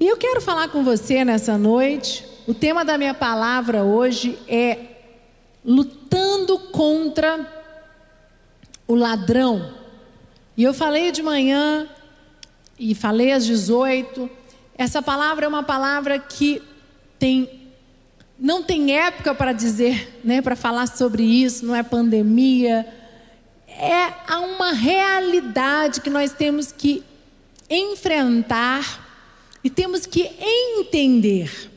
E eu quero falar com você nessa noite. O tema da minha palavra hoje é lutando contra o ladrão. E eu falei de manhã e falei às 18. Essa palavra é uma palavra que tem não tem época para dizer, né, para falar sobre isso, não é pandemia. É uma realidade que nós temos que enfrentar e temos que entender.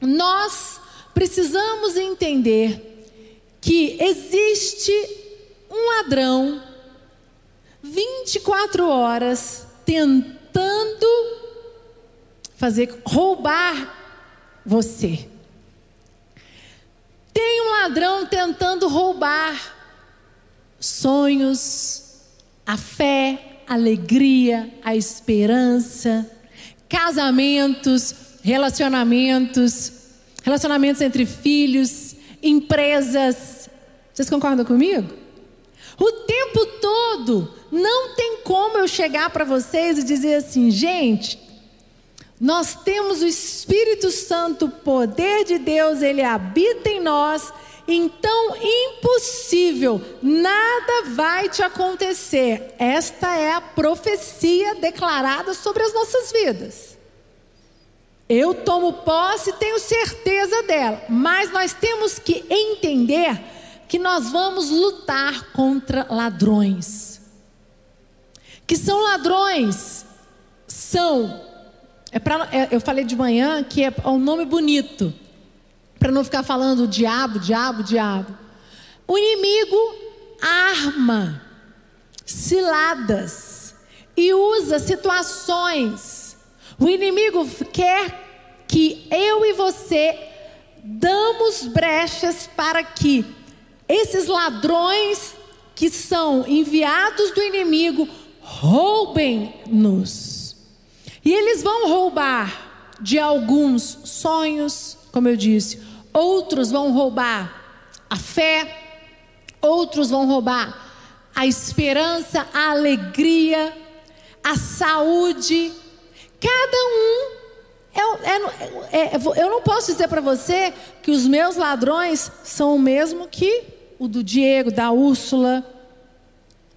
Nós precisamos entender que existe um ladrão 24 horas tentando fazer roubar você. Tem um ladrão tentando roubar sonhos, a fé, a alegria, a esperança, casamentos, relacionamentos, relacionamentos entre filhos, empresas. Vocês concordam comigo? O tempo todo, não tem como eu chegar para vocês e dizer assim, gente, nós temos o Espírito Santo, o poder de Deus, ele habita em nós, então impossível, nada vai te acontecer. Esta é a profecia declarada sobre as nossas vidas. Eu tomo posse e tenho certeza dela, mas nós temos que entender que nós vamos lutar contra ladrões. Que são ladrões? São é pra, é, eu falei de manhã que é um nome bonito, para não ficar falando diabo, diabo, diabo. O inimigo arma ciladas e usa situações. O inimigo quer que eu e você damos brechas para que esses ladrões que são enviados do inimigo roubem-nos. E eles vão roubar de alguns sonhos, como eu disse, outros vão roubar a fé, outros vão roubar a esperança, a alegria, a saúde. Cada um. É, é, é, eu não posso dizer para você que os meus ladrões são o mesmo que o do Diego, da Úrsula.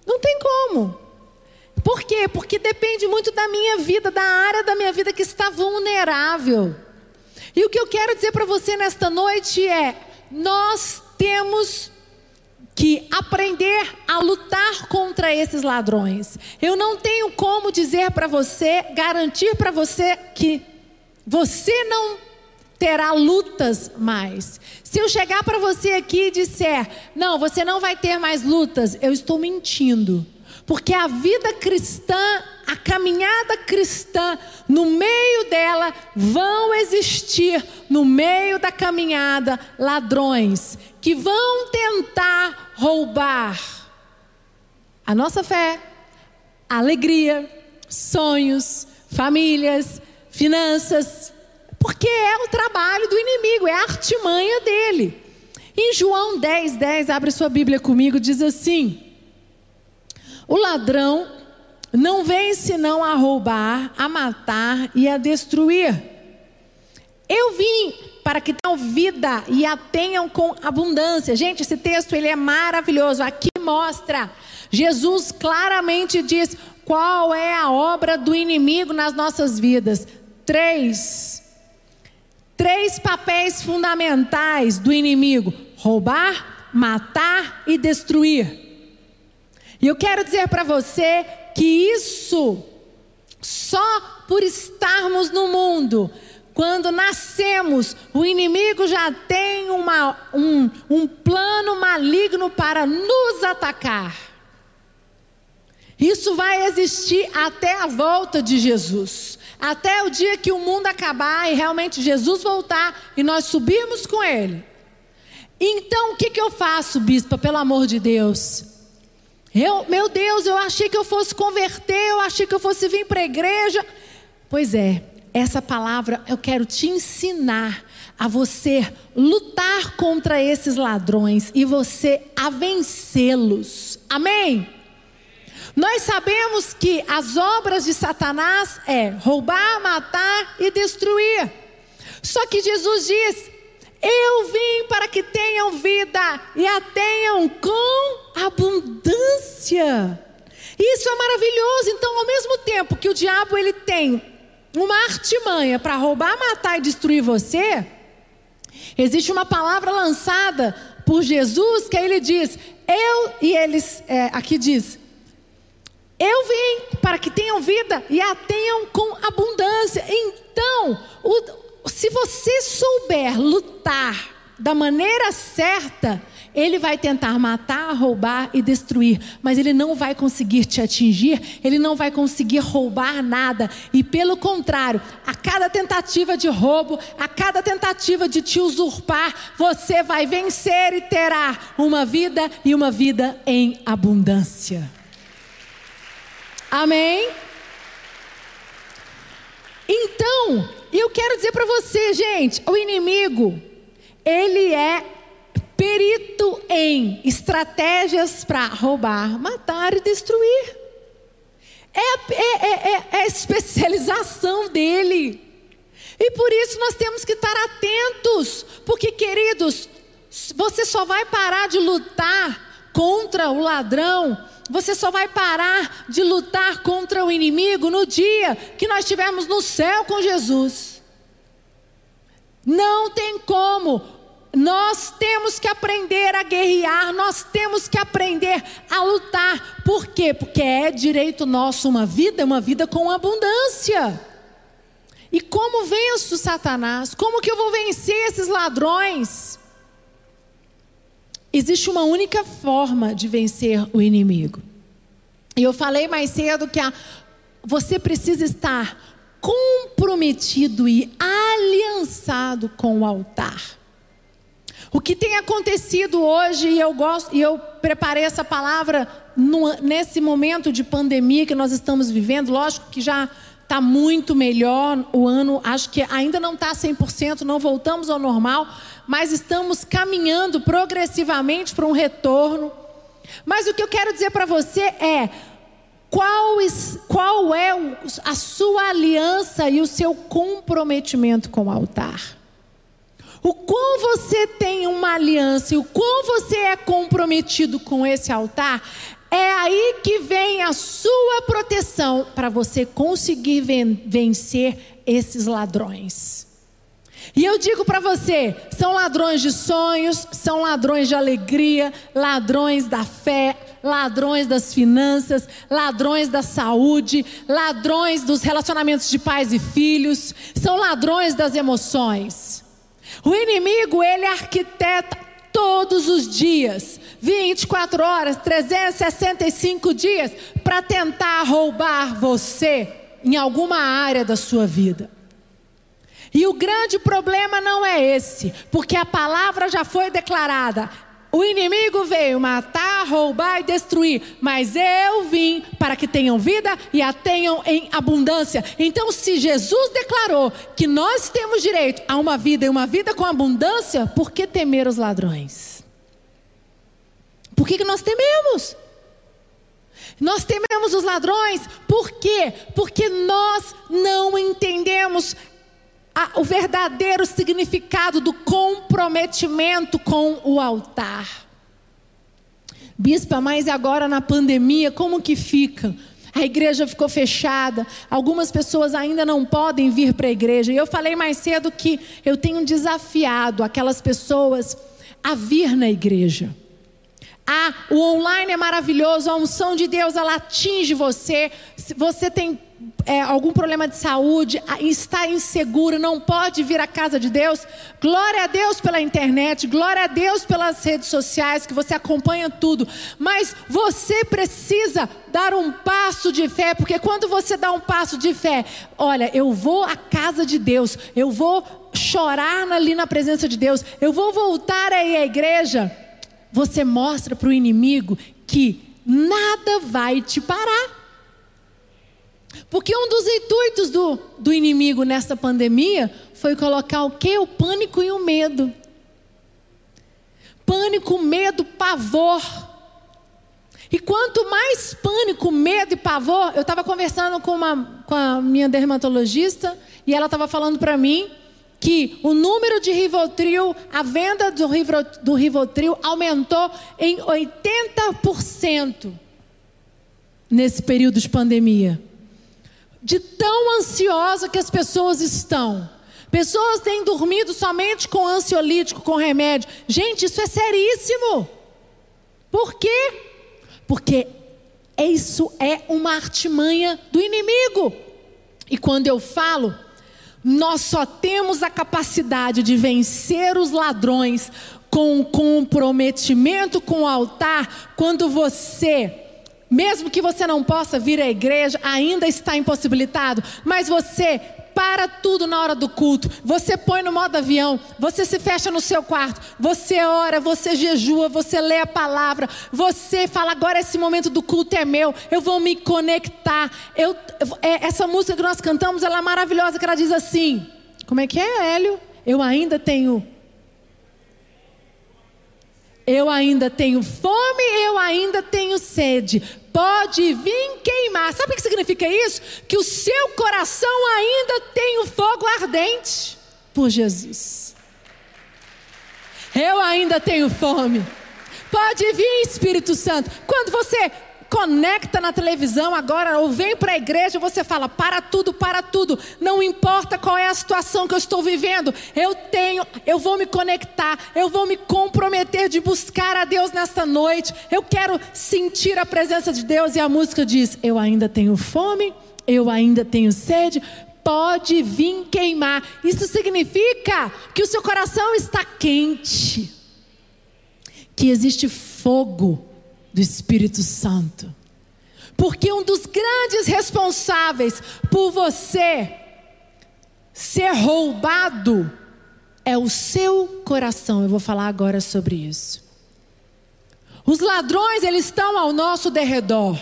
Não tem como. Por quê? Porque depende muito da minha vida, da área da minha vida que está vulnerável. E o que eu quero dizer para você nesta noite é: nós temos que aprender a lutar contra esses ladrões. Eu não tenho como dizer para você, garantir para você que você não terá lutas mais. Se eu chegar para você aqui e disser, não, você não vai ter mais lutas, eu estou mentindo. Porque a vida cristã, a caminhada cristã, no meio dela vão existir, no meio da caminhada, ladrões que vão tentar roubar a nossa fé, alegria, sonhos, famílias, finanças, porque é o trabalho do inimigo, é a artimanha dele. Em João 10, 10, abre sua Bíblia comigo, diz assim: o ladrão não vem senão a roubar, a matar e a destruir. Eu vim para que tenham vida e a tenham com abundância. Gente, esse texto ele é maravilhoso. Aqui mostra Jesus claramente diz qual é a obra do inimigo nas nossas vidas. Três três papéis fundamentais do inimigo: roubar, matar e destruir. E eu quero dizer para você que isso, só por estarmos no mundo, quando nascemos, o inimigo já tem uma, um, um plano maligno para nos atacar. Isso vai existir até a volta de Jesus. Até o dia que o mundo acabar e realmente Jesus voltar e nós subirmos com Ele. Então, o que, que eu faço, bispa, pelo amor de Deus? Eu, meu Deus, eu achei que eu fosse converter, eu achei que eu fosse vir para a igreja. Pois é, essa palavra eu quero te ensinar a você lutar contra esses ladrões e você a vencê-los. Amém? Nós sabemos que as obras de Satanás é roubar, matar e destruir. Só que Jesus diz: Eu vim para que tenham vida e a tenham com abundância. Isso é maravilhoso. Então, ao mesmo tempo que o diabo ele tem uma artimanha para roubar, matar e destruir você, existe uma palavra lançada por Jesus que ele diz: Eu e eles é, aqui diz eu vim para que tenham vida e a tenham com abundância. Então, o, se você souber lutar da maneira certa, ele vai tentar matar, roubar e destruir, mas ele não vai conseguir te atingir, ele não vai conseguir roubar nada, e pelo contrário, a cada tentativa de roubo, a cada tentativa de te usurpar, você vai vencer e terá uma vida e uma vida em abundância. Amém? Então, eu quero dizer para você, gente, o inimigo, ele é perito em estratégias para roubar, matar e destruir. É, é, é, é, a especialização dele. E por isso nós temos que estar atentos, porque, queridos, você só vai parar de lutar contra o ladrão você só vai parar de lutar contra o inimigo no dia que nós estivermos no céu com Jesus. Não tem como. Nós temos que aprender a guerrear, nós temos que aprender a lutar. Por quê? Porque é direito nosso uma vida, uma vida com abundância. E como venço Satanás? Como que eu vou vencer esses ladrões? Existe uma única forma de vencer o inimigo. E eu falei mais cedo que a, você precisa estar comprometido e aliançado com o altar. O que tem acontecido hoje, e eu gosto, e eu preparei essa palavra no, nesse momento de pandemia que nós estamos vivendo, lógico que já está muito melhor o ano, acho que ainda não está 100%, não voltamos ao normal, mas estamos caminhando progressivamente para um retorno. Mas o que eu quero dizer para você é: qual, qual é a sua aliança e o seu comprometimento com o altar? O quão você tem uma aliança e o quão você é comprometido com esse altar, é aí que vem a sua proteção para você conseguir vencer esses ladrões. E eu digo para você: são ladrões de sonhos, são ladrões de alegria, ladrões da fé, ladrões das finanças, ladrões da saúde, ladrões dos relacionamentos de pais e filhos, são ladrões das emoções. O inimigo, ele arquiteta todos os dias, 24 horas, 365 dias, para tentar roubar você em alguma área da sua vida. E o grande problema não é esse, porque a palavra já foi declarada. O inimigo veio matar, roubar e destruir, mas eu vim para que tenham vida e a tenham em abundância. Então, se Jesus declarou que nós temos direito a uma vida e uma vida com abundância, por que temer os ladrões? Por que, que nós tememos? Nós tememos os ladrões, por quê? Porque nós não entendemos a, o verdadeiro significado do comprometimento com o altar. Bispa, mas agora na pandemia, como que fica? A igreja ficou fechada, algumas pessoas ainda não podem vir para a igreja. E eu falei mais cedo que eu tenho desafiado aquelas pessoas a vir na igreja. Ah, o online é maravilhoso, a unção de Deus ela atinge você. Você tem é, algum problema de saúde, está inseguro, não pode vir à casa de Deus. Glória a Deus pela internet, glória a Deus pelas redes sociais que você acompanha tudo. Mas você precisa dar um passo de fé, porque quando você dá um passo de fé, olha, eu vou à casa de Deus, eu vou chorar ali na presença de Deus, eu vou voltar aí à igreja você mostra para o inimigo que nada vai te parar. Porque um dos intuitos do, do inimigo nessa pandemia foi colocar o que? O pânico e o medo. Pânico, medo, pavor. E quanto mais pânico, medo e pavor, eu estava conversando com, uma, com a minha dermatologista e ela estava falando para mim que o número de Rivotril, a venda do, do Rivotril aumentou em 80% nesse período de pandemia. De tão ansiosa que as pessoas estão. Pessoas têm dormido somente com ansiolítico, com remédio. Gente, isso é seríssimo. Por quê? Porque isso é uma artimanha do inimigo. E quando eu falo, nós só temos a capacidade de vencer os ladrões com comprometimento com o altar quando você mesmo que você não possa vir à igreja, ainda está impossibilitado, mas você para tudo na hora do culto. Você põe no modo avião, você se fecha no seu quarto, você ora, você jejua, você lê a palavra, você fala agora esse momento do culto é meu, eu vou me conectar. Eu, é, essa música que nós cantamos, ela é maravilhosa, que ela diz assim: Como é que é, Hélio? Eu ainda tenho eu ainda tenho fome, eu ainda tenho sede. Pode vir queimar. Sabe o que significa isso? Que o seu coração ainda tem o fogo ardente por Jesus. Eu ainda tenho fome. Pode vir, Espírito Santo. Quando você conecta na televisão agora ou vem para a igreja, você fala: para tudo, para tudo. Não importa qual é a situação que eu estou vivendo, eu tenho, eu vou me conectar, eu vou me comprometer de buscar a Deus nesta noite. Eu quero sentir a presença de Deus e a música diz: eu ainda tenho fome, eu ainda tenho sede. Pode vir queimar. Isso significa que o seu coração está quente, que existe fogo do Espírito Santo. Porque um dos grandes responsáveis por você ser roubado é o seu coração. Eu vou falar agora sobre isso. Os ladrões, eles estão ao nosso derredor.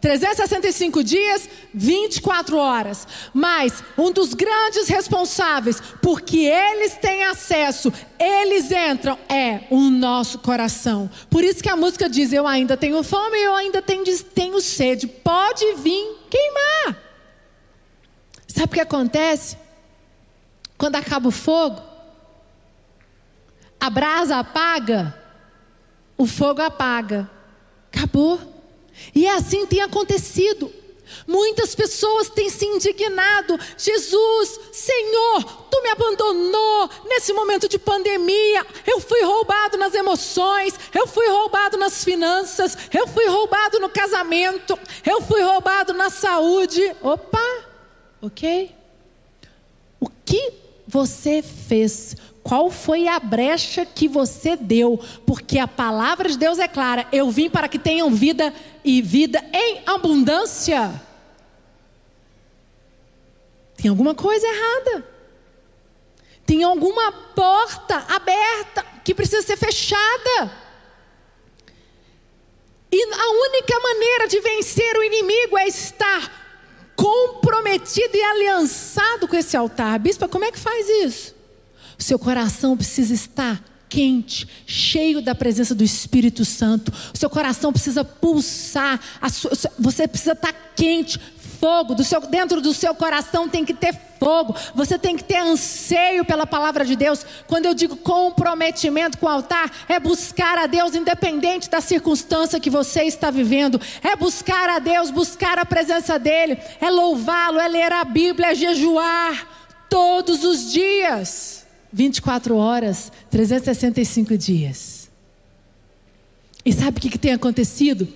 365 dias, 24 horas. Mas um dos grandes responsáveis, porque eles têm acesso, eles entram, é o nosso coração. Por isso que a música diz: Eu ainda tenho fome, eu ainda tenho, tenho sede. Pode vir queimar. Sabe o que acontece? Quando acaba o fogo, a brasa apaga, o fogo apaga. Acabou. E é assim tem acontecido. Muitas pessoas têm se indignado. Jesus, Senhor, tu me abandonou nesse momento de pandemia. Eu fui roubado nas emoções, eu fui roubado nas finanças, eu fui roubado no casamento, eu fui roubado na saúde. Opa, ok? O que você fez qual foi a brecha que você deu? Porque a palavra de Deus é clara: eu vim para que tenham vida e vida em abundância. Tem alguma coisa errada. Tem alguma porta aberta que precisa ser fechada. E a única maneira de vencer o inimigo é estar comprometido e aliançado com esse altar. Bispa, como é que faz isso? Seu coração precisa estar quente, cheio da presença do Espírito Santo. Seu coração precisa pulsar, sua, você precisa estar quente, fogo, do seu, dentro do seu coração tem que ter fogo, você tem que ter anseio pela palavra de Deus. Quando eu digo comprometimento com o altar, é buscar a Deus independente da circunstância que você está vivendo, é buscar a Deus, buscar a presença dEle, é louvá-lo, é ler a Bíblia, é jejuar todos os dias. 24 horas, 365 dias. E sabe o que, que tem acontecido?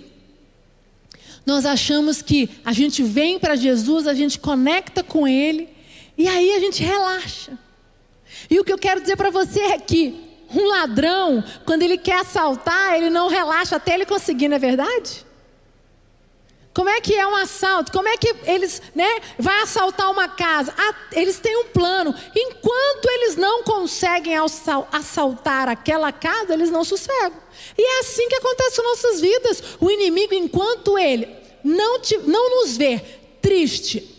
Nós achamos que a gente vem para Jesus, a gente conecta com Ele, e aí a gente relaxa. E o que eu quero dizer para você é que um ladrão, quando ele quer assaltar, ele não relaxa até ele conseguir, não é verdade? Como é que é um assalto? Como é que eles, né, vai assaltar uma casa? Eles têm um plano. Enquanto eles não conseguem assaltar aquela casa, eles não sossegam. E é assim que acontece nas nossas vidas. O inimigo, enquanto ele não, te, não nos vê triste,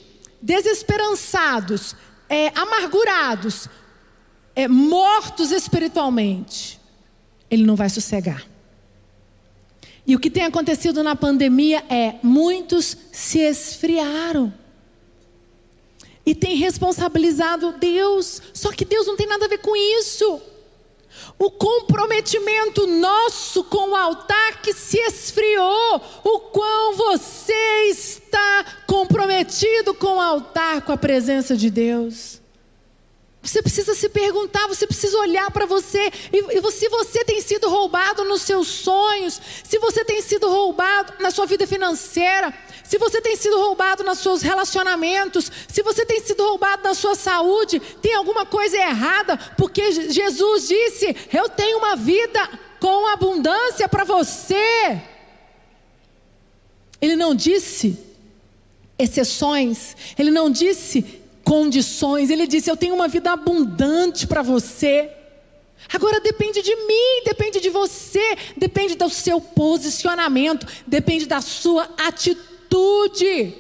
desesperançados, é, amargurados, é, mortos espiritualmente, ele não vai sossegar. E o que tem acontecido na pandemia é muitos se esfriaram. E tem responsabilizado Deus. Só que Deus não tem nada a ver com isso. O comprometimento nosso com o altar que se esfriou. O quão você está comprometido com o altar, com a presença de Deus. Você precisa se perguntar, você precisa olhar para você. E, e se você tem sido roubado nos seus sonhos, se você tem sido roubado na sua vida financeira, se você tem sido roubado nos seus relacionamentos, se você tem sido roubado na sua saúde, tem alguma coisa errada, porque Jesus disse: Eu tenho uma vida com abundância para você. Ele não disse exceções, ele não disse condições. Ele disse: Eu tenho uma vida abundante para você. Agora depende de mim, depende de você, depende do seu posicionamento, depende da sua atitude.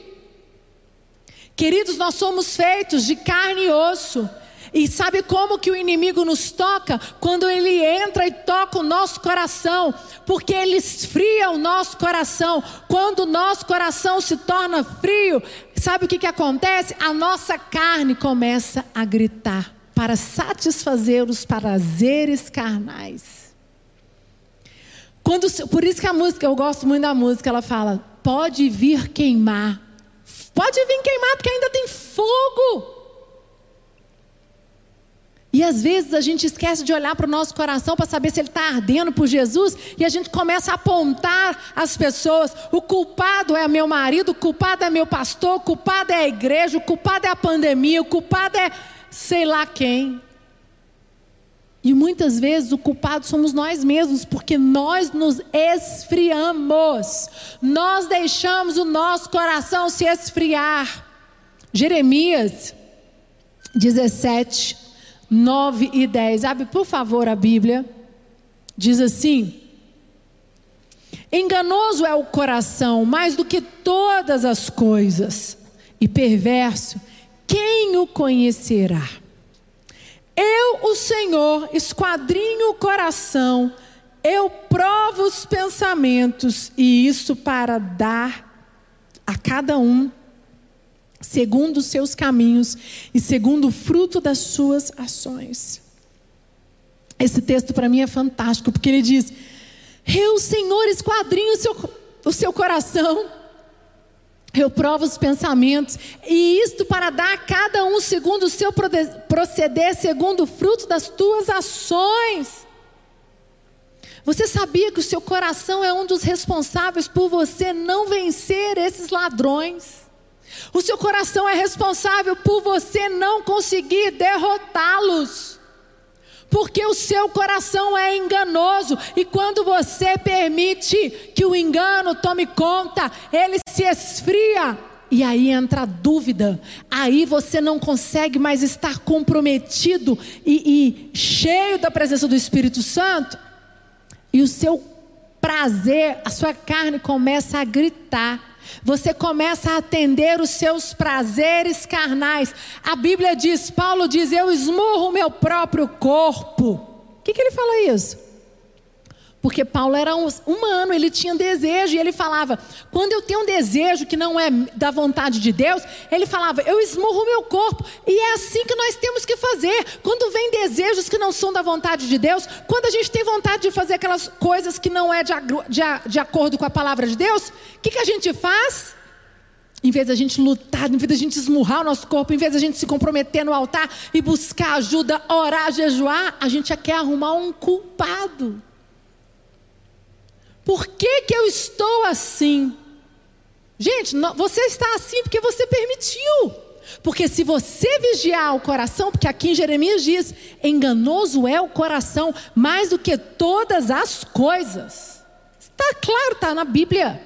Queridos, nós somos feitos de carne e osso. E sabe como que o inimigo nos toca? Quando ele entra e toca o nosso coração, porque ele esfria o nosso coração. Quando o nosso coração se torna frio, sabe o que, que acontece? A nossa carne começa a gritar para satisfazer os prazeres carnais. Quando, por isso que a música, eu gosto muito da música, ela fala: pode vir queimar. Pode vir queimar, porque ainda tem fogo. E às vezes a gente esquece de olhar para o nosso coração para saber se ele está ardendo por Jesus e a gente começa a apontar as pessoas. O culpado é meu marido, o culpado é meu pastor, o culpado é a igreja, o culpado é a pandemia, o culpado é sei lá quem. E muitas vezes o culpado somos nós mesmos, porque nós nos esfriamos, nós deixamos o nosso coração se esfriar. Jeremias 17, 9 e 10. Abre, por favor, a Bíblia. Diz assim: Enganoso é o coração mais do que todas as coisas, e perverso, quem o conhecerá? Eu, o Senhor, esquadrinho o coração, eu provo os pensamentos, e isso para dar a cada um segundo os seus caminhos e segundo o fruto das suas ações. Esse texto para mim é fantástico, porque ele diz: Eu, Senhor, esquadrinho o seu, o seu coração, eu provo os pensamentos, e isto para dar a cada um segundo o seu proceder, segundo o fruto das tuas ações. Você sabia que o seu coração é um dos responsáveis por você não vencer esses ladrões? O seu coração é responsável por você não conseguir derrotá-los. Porque o seu coração é enganoso e quando você permite que o engano tome conta, ele se esfria e aí entra a dúvida, aí você não consegue mais estar comprometido e, e, cheio da presença do Espírito Santo, e o seu prazer, a sua carne começa a gritar. Você começa a atender os seus prazeres carnais. A Bíblia diz, Paulo diz: Eu esmurro o meu próprio corpo. O que, que ele fala isso? Porque Paulo era um humano, ele tinha desejo, e ele falava: quando eu tenho um desejo que não é da vontade de Deus, ele falava: eu esmurro meu corpo, e é assim que nós temos que fazer. Quando vem desejos que não são da vontade de Deus, quando a gente tem vontade de fazer aquelas coisas que não é de, de, de acordo com a palavra de Deus, o que, que a gente faz? Em vez da gente lutar, em vez da gente esmurrar o nosso corpo, em vez da gente se comprometer no altar e buscar ajuda, orar, jejuar, a gente quer arrumar um culpado. Por que, que eu estou assim? Gente, você está assim porque você permitiu. Porque se você vigiar o coração, porque aqui em Jeremias diz: enganoso é o coração mais do que todas as coisas. Está claro, está na Bíblia.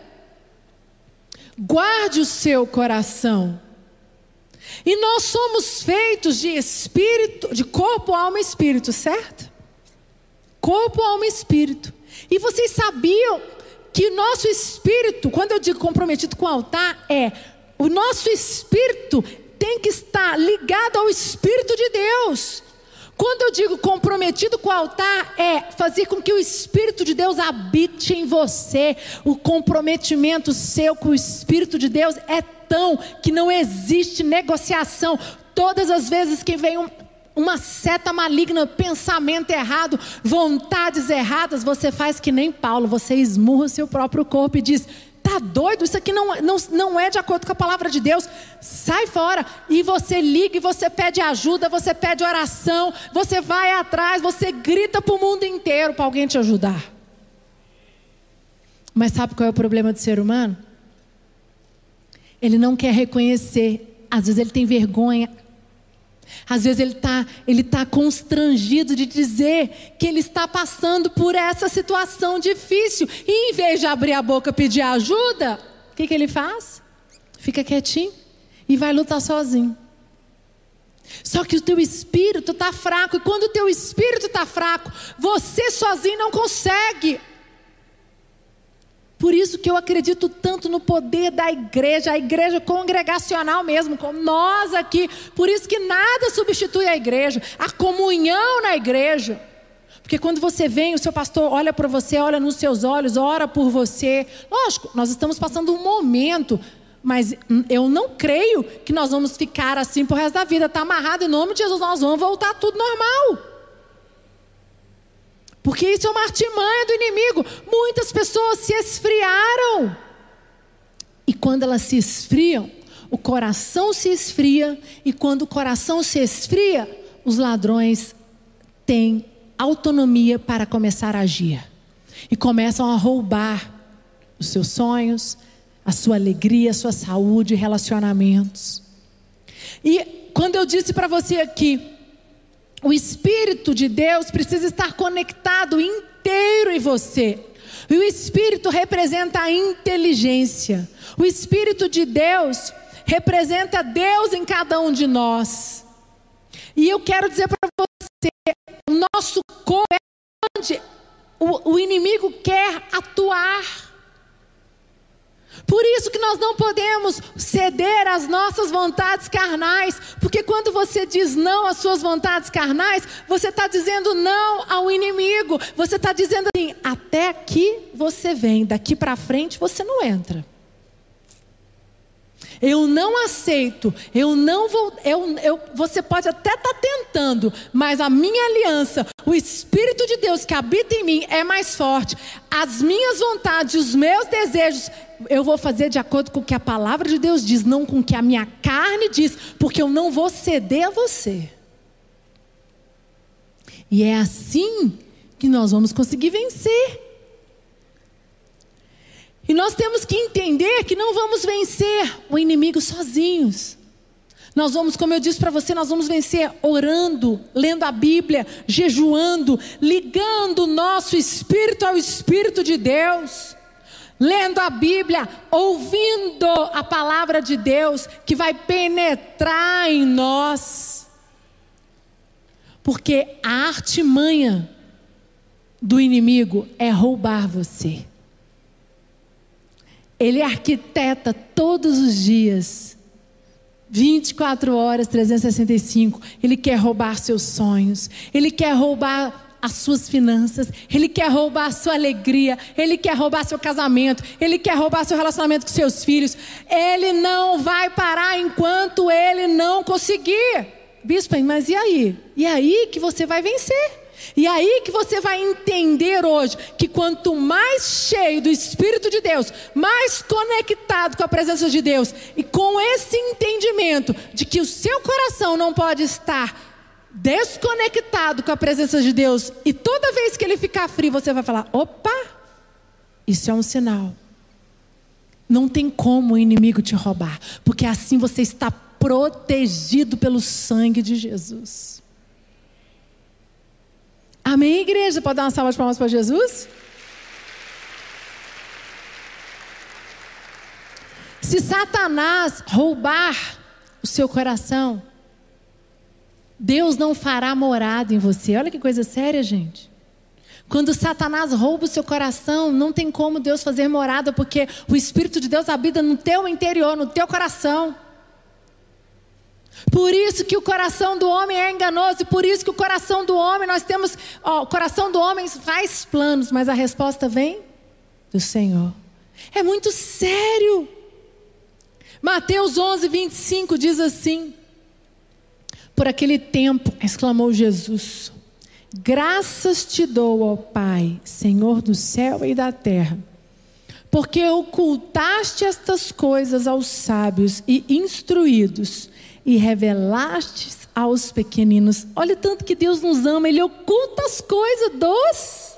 Guarde o seu coração. E nós somos feitos de espírito, de corpo, alma e espírito, certo? Corpo, alma e espírito. E vocês sabiam que nosso espírito, quando eu digo comprometido com o altar, é o nosso espírito tem que estar ligado ao Espírito de Deus. Quando eu digo comprometido com o altar, é fazer com que o Espírito de Deus habite em você. O comprometimento seu com o Espírito de Deus é tão que não existe negociação. Todas as vezes que vem um, uma seta maligna, pensamento errado, vontades erradas, você faz que nem Paulo, você esmurra o seu próprio corpo e diz: Tá doido? Isso aqui não, não, não é de acordo com a palavra de Deus. Sai fora. E você liga e você pede ajuda, você pede oração, você vai atrás, você grita para o mundo inteiro para alguém te ajudar. Mas sabe qual é o problema do ser humano? Ele não quer reconhecer. Às vezes ele tem vergonha, às vezes ele está ele tá constrangido de dizer que ele está passando por essa situação difícil. E em vez de abrir a boca pedir ajuda, o que, que ele faz? Fica quietinho e vai lutar sozinho. Só que o teu espírito está fraco, e quando o teu espírito está fraco, você sozinho não consegue. Por isso que eu acredito tanto no poder da igreja, a igreja congregacional mesmo, como nós aqui. Por isso que nada substitui a igreja, a comunhão na igreja. Porque quando você vem, o seu pastor olha para você, olha nos seus olhos, ora por você. Lógico, nós estamos passando um momento, mas eu não creio que nós vamos ficar assim por resto da vida. Está amarrado em nome de Jesus, nós vamos voltar tudo normal. Porque isso é uma artimanha do inimigo. Muitas pessoas se esfriaram. E quando elas se esfriam, o coração se esfria. E quando o coração se esfria, os ladrões têm autonomia para começar a agir. E começam a roubar os seus sonhos, a sua alegria, a sua saúde, relacionamentos. E quando eu disse para você aqui, o Espírito de Deus precisa estar conectado inteiro em você. E o Espírito representa a inteligência. O Espírito de Deus representa Deus em cada um de nós. E eu quero dizer para você: o nosso corpo é onde o, o inimigo quer atuar. Por isso que nós não podemos ceder às nossas vontades carnais, porque quando você diz não às suas vontades carnais, você está dizendo não ao inimigo. Você está dizendo assim: até aqui você vem, daqui para frente você não entra. Eu não aceito, eu não vou. Eu, eu, você pode até estar tá tentando, mas a minha aliança, o Espírito de Deus que habita em mim é mais forte. As minhas vontades, os meus desejos, eu vou fazer de acordo com o que a palavra de Deus diz, não com o que a minha carne diz, porque eu não vou ceder a você. E é assim que nós vamos conseguir vencer. E nós temos que entender que não vamos vencer o inimigo sozinhos. Nós vamos, como eu disse para você, nós vamos vencer orando, lendo a Bíblia, jejuando, ligando o nosso espírito ao Espírito de Deus, lendo a Bíblia, ouvindo a palavra de Deus que vai penetrar em nós. Porque a artimanha do inimigo é roubar você. Ele arquiteta todos os dias, 24 horas, 365. Ele quer roubar seus sonhos, ele quer roubar as suas finanças, ele quer roubar a sua alegria, ele quer roubar seu casamento, ele quer roubar seu relacionamento com seus filhos. Ele não vai parar enquanto ele não conseguir. Bispo, mas e aí? E aí que você vai vencer? E aí que você vai entender hoje que quanto mais cheio do Espírito de Deus, mais conectado com a presença de Deus e com esse entendimento de que o seu coração não pode estar desconectado com a presença de Deus e toda vez que ele ficar frio, você vai falar: opa, isso é um sinal. Não tem como o inimigo te roubar, porque assim você está protegido pelo sangue de Jesus. Amém, igreja? Pode dar uma salva de palmas para Jesus? Se Satanás roubar o seu coração, Deus não fará morada em você. Olha que coisa séria, gente. Quando Satanás rouba o seu coração, não tem como Deus fazer morada, porque o Espírito de Deus habita no teu interior, no teu coração. Por isso que o coração do homem é enganoso, e por isso que o coração do homem, nós temos, ó, o coração do homem faz planos, mas a resposta vem do Senhor. É muito sério. Mateus 11, 25 diz assim: Por aquele tempo, exclamou Jesus, graças te dou, ó Pai, Senhor do céu e da terra, porque ocultaste estas coisas aos sábios e instruídos e revelastes aos pequeninos. Olha tanto que Deus nos ama, Ele oculta as coisas dos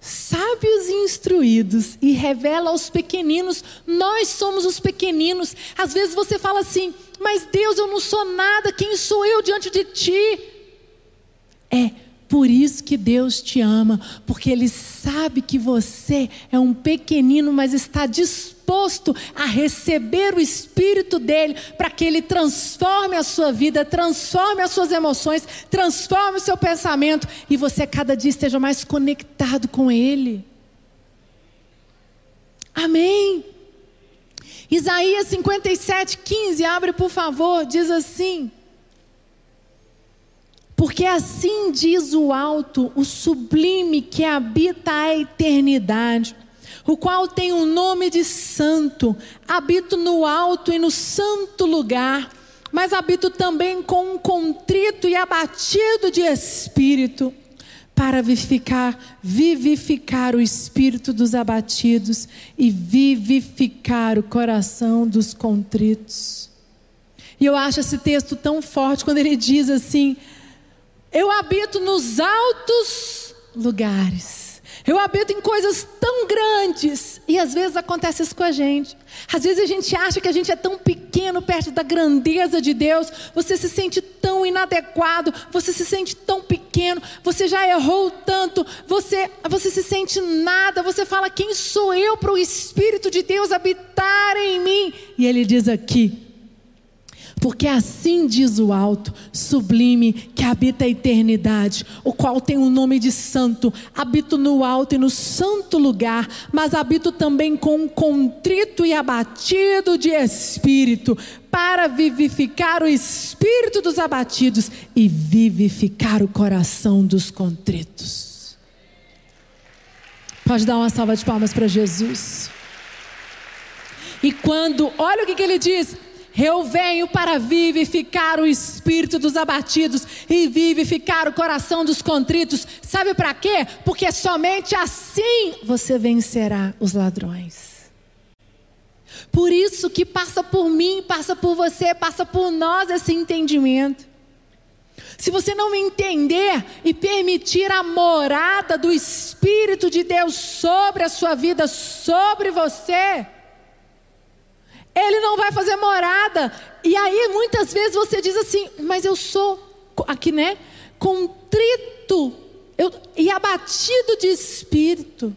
sábios e instruídos e revela aos pequeninos. Nós somos os pequeninos. Às vezes você fala assim, mas Deus, eu não sou nada, quem sou eu diante de ti? É por isso que Deus te ama, porque Ele sabe que você é um pequenino, mas está disposto a receber o Espírito dele para que Ele transforme a sua vida, transforme as suas emoções, transforme o seu pensamento e você cada dia esteja mais conectado com Ele. Amém. Isaías 57, 15, abre por favor, diz assim. Porque assim diz o alto, o sublime que habita a eternidade, o qual tem o nome de santo, habito no alto e no santo lugar, mas habito também com um contrito e abatido de espírito, para vivificar, vivificar o espírito dos abatidos e vivificar o coração dos contritos. E eu acho esse texto tão forte quando ele diz assim: eu habito nos altos lugares. Eu habito em coisas tão grandes. E às vezes acontece isso com a gente. Às vezes a gente acha que a gente é tão pequeno perto da grandeza de Deus. Você se sente tão inadequado. Você se sente tão pequeno. Você já errou tanto. Você, você se sente nada. Você fala: Quem sou eu para o Espírito de Deus habitar em mim? E ele diz aqui: porque assim diz o alto, sublime, que habita a eternidade, o qual tem o nome de santo. Habito no alto e no santo lugar, mas habito também com um contrito e abatido de espírito, para vivificar o espírito dos abatidos e vivificar o coração dos contritos. Pode dar uma salva de palmas para Jesus. E quando, olha o que, que ele diz: eu venho para vivificar o espírito dos abatidos e vivificar o coração dos contritos. Sabe para quê? Porque somente assim você vencerá os ladrões. Por isso que passa por mim, passa por você, passa por nós esse entendimento. Se você não entender e permitir a morada do Espírito de Deus sobre a sua vida, sobre você, ele não vai fazer morada. E aí muitas vezes você diz assim: Mas eu sou, aqui né? Contrito eu, e abatido de espírito.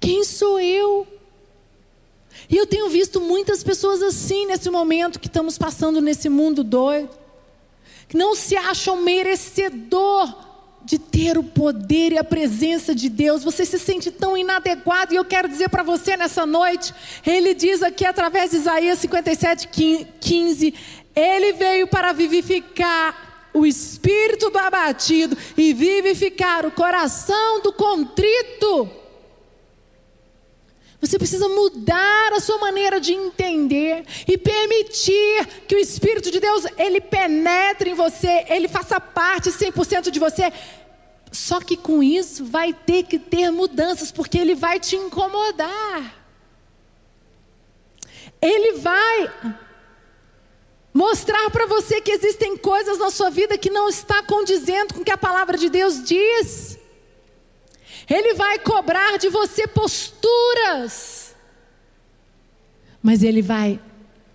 Quem sou eu? E eu tenho visto muitas pessoas assim nesse momento que estamos passando nesse mundo doido, que não se acham merecedor de ter o poder e a presença de Deus, você se sente tão inadequado, e eu quero dizer para você nessa noite, ele diz aqui através de Isaías 57, 15: Ele veio para vivificar o espírito do abatido e vivificar o coração do contrito. Você precisa mudar a sua maneira de entender e permitir que o Espírito de Deus ele penetre em você, ele faça parte 100% de você. Só que com isso vai ter que ter mudanças, porque ele vai te incomodar. Ele vai mostrar para você que existem coisas na sua vida que não está condizendo com o que a palavra de Deus diz. Ele vai cobrar de você posturas, mas Ele vai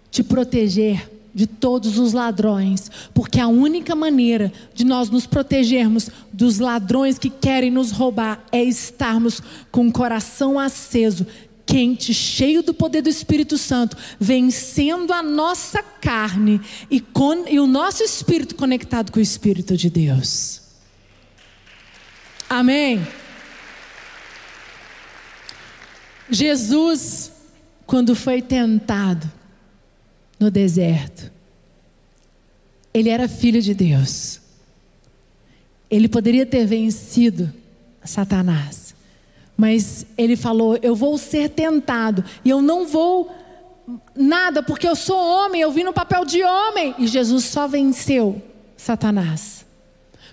te proteger de todos os ladrões, porque a única maneira de nós nos protegermos dos ladrões que querem nos roubar é estarmos com o coração aceso, quente, cheio do poder do Espírito Santo, vencendo a nossa carne e, com, e o nosso espírito conectado com o Espírito de Deus. Amém. Jesus, quando foi tentado no deserto, ele era filho de Deus. Ele poderia ter vencido Satanás. Mas ele falou: Eu vou ser tentado e eu não vou nada, porque eu sou homem, eu vim no papel de homem. E Jesus só venceu Satanás,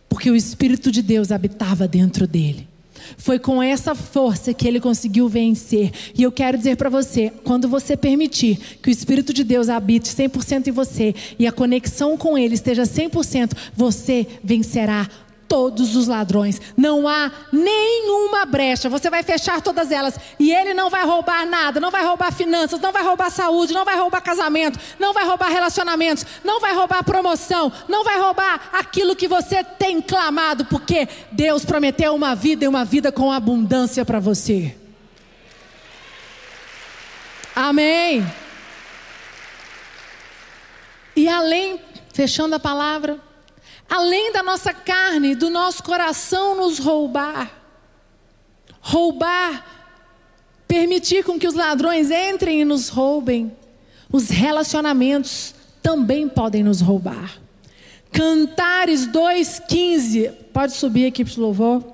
porque o Espírito de Deus habitava dentro dele. Foi com essa força que ele conseguiu vencer. E eu quero dizer para você: quando você permitir que o Espírito de Deus habite 100% em você e a conexão com ele esteja 100%, você vencerá todos os ladrões. Não há nenhuma brecha. Você vai fechar todas elas. E ele não vai roubar nada. Não vai roubar finanças. Não vai roubar saúde. Não vai roubar casamento. Não vai roubar relacionamentos. Não vai roubar promoção. Não vai roubar aquilo que você tem clamado. Porque Deus prometeu uma vida e uma vida com abundância para você. Amém. E além, fechando a palavra além da nossa carne, do nosso coração nos roubar. Roubar, permitir com que os ladrões entrem e nos roubem. Os relacionamentos também podem nos roubar. Cantares 2,15, pode subir aqui para o louvor.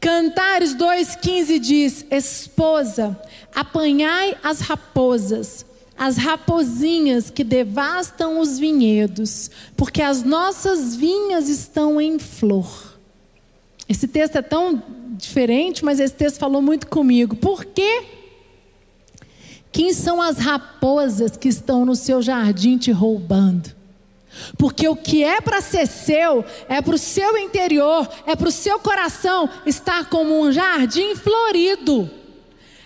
Cantares 2,15 diz: Esposa, apanhai as raposas as rapozinhas que devastam os vinhedos, porque as nossas vinhas estão em flor. Esse texto é tão diferente, mas esse texto falou muito comigo. Por quê? Quem são as raposas que estão no seu jardim te roubando? Porque o que é para ser seu, é para o seu interior, é para o seu coração estar como um jardim florido.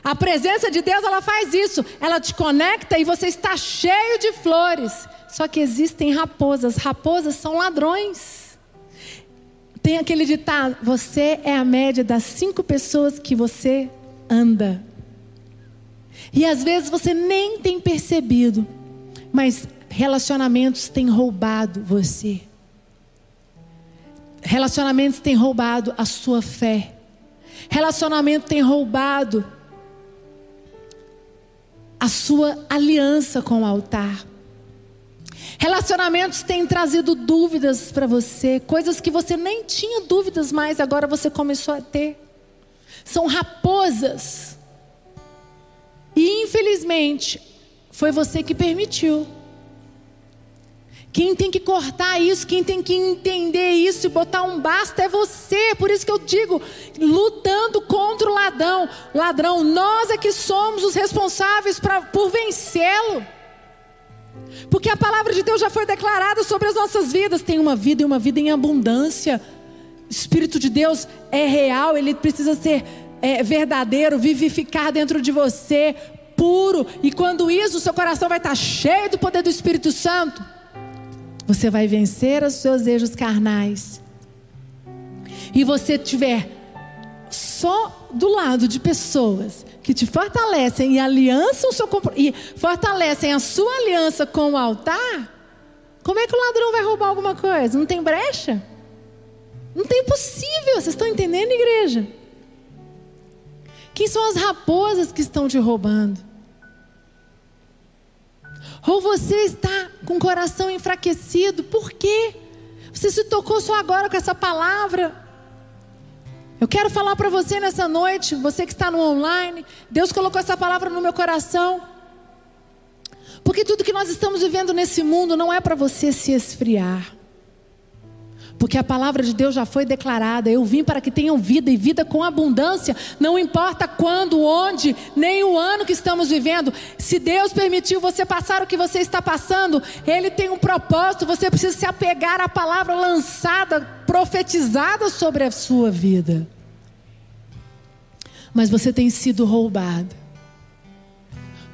A presença de Deus, ela faz isso. Ela te conecta e você está cheio de flores. Só que existem raposas. Raposas são ladrões. Tem aquele ditado: você é a média das cinco pessoas que você anda. E às vezes você nem tem percebido, mas relacionamentos têm roubado você. Relacionamentos têm roubado a sua fé. Relacionamento tem roubado a sua aliança com o altar. Relacionamentos têm trazido dúvidas para você, coisas que você nem tinha dúvidas mais, agora você começou a ter. São raposas. E infelizmente, foi você que permitiu. Quem tem que cortar isso, quem tem que entender isso e botar um basta é você. Por isso que eu digo, lutando contra o ladrão. Ladrão, nós é que somos os responsáveis pra, por vencê-lo. Porque a palavra de Deus já foi declarada sobre as nossas vidas. Tem uma vida e uma vida em abundância. O Espírito de Deus é real, ele precisa ser é, verdadeiro, vivificar dentro de você, puro. E quando isso, o seu coração vai estar cheio do poder do Espírito Santo. Você vai vencer os seus desejos carnais. E você tiver só do lado de pessoas que te fortalecem e aliançam o seu e fortalecem a sua aliança com o altar, como é que o ladrão vai roubar alguma coisa? Não tem brecha? Não tem possível. Vocês estão entendendo, igreja? Quem são as raposas que estão te roubando? Ou você está com o coração enfraquecido, por quê? Você se tocou só agora com essa palavra. Eu quero falar para você nessa noite, você que está no online, Deus colocou essa palavra no meu coração. Porque tudo que nós estamos vivendo nesse mundo não é para você se esfriar. Porque a palavra de Deus já foi declarada. Eu vim para que tenham vida e vida com abundância. Não importa quando, onde, nem o ano que estamos vivendo. Se Deus permitiu você passar o que você está passando, Ele tem um propósito. Você precisa se apegar à palavra lançada, profetizada sobre a sua vida. Mas você tem sido roubado.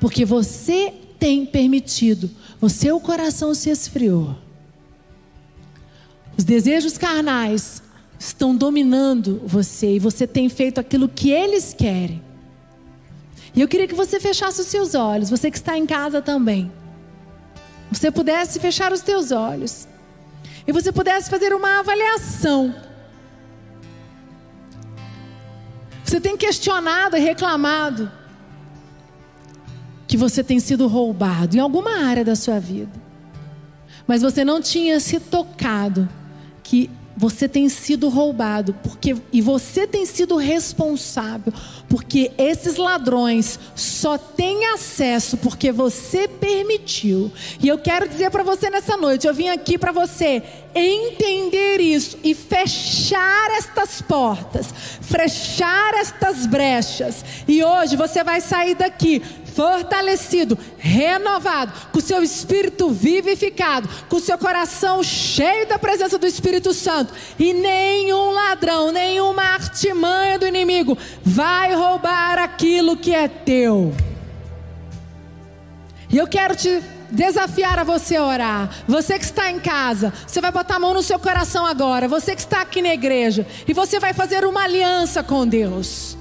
Porque você tem permitido. O seu coração se esfriou. Os desejos carnais estão dominando você e você tem feito aquilo que eles querem. E eu queria que você fechasse os seus olhos, você que está em casa também. Você pudesse fechar os teus olhos e você pudesse fazer uma avaliação. Você tem questionado e reclamado que você tem sido roubado em alguma área da sua vida. mas você não tinha se tocado que você tem sido roubado, porque e você tem sido responsável, porque esses ladrões só têm acesso porque você permitiu. E eu quero dizer para você nessa noite, eu vim aqui para você entender isso e fechar estas portas, fechar estas brechas. E hoje você vai sair daqui fortalecido, renovado, com o seu espírito vivificado, com o seu coração cheio da presença do Espírito Santo, e nenhum ladrão, nenhuma artimanha do inimigo vai roubar aquilo que é teu. E eu quero te desafiar a você orar. Você que está em casa, você vai botar a mão no seu coração agora. Você que está aqui na igreja, e você vai fazer uma aliança com Deus.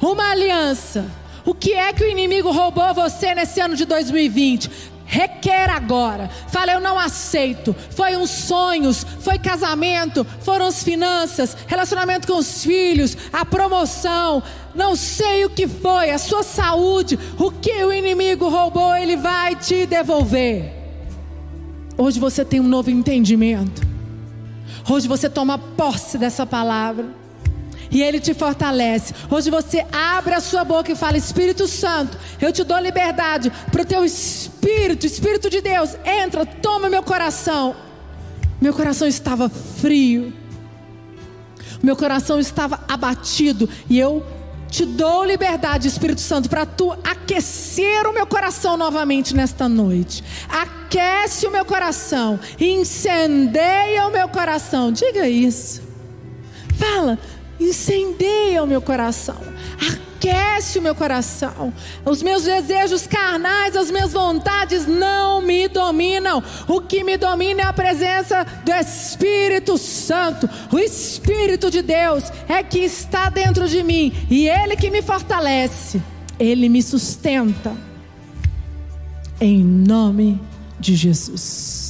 Uma aliança o que é que o inimigo roubou você nesse ano de 2020? Requer agora. Fala, eu não aceito. Foi uns sonhos, foi casamento, foram as finanças, relacionamento com os filhos, a promoção. Não sei o que foi, a sua saúde. O que o inimigo roubou, ele vai te devolver. Hoje você tem um novo entendimento. Hoje você toma posse dessa palavra e Ele te fortalece. Hoje você abre a sua boca e fala: Espírito Santo, eu te dou liberdade para o teu Espírito, Espírito de Deus, entra, toma meu coração. Meu coração estava frio, meu coração estava abatido e eu te dou liberdade, Espírito Santo, para tu aquecer o meu coração novamente nesta noite. Aquece o meu coração, incendeia o meu coração. Diga isso. Fala, incendeia o meu coração, aquece o meu coração. Os meus desejos carnais, as minhas vontades não me dominam. O que me domina é a presença do Espírito Santo. O Espírito de Deus é que está dentro de mim e ele que me fortalece. Ele me sustenta. Em nome de Jesus.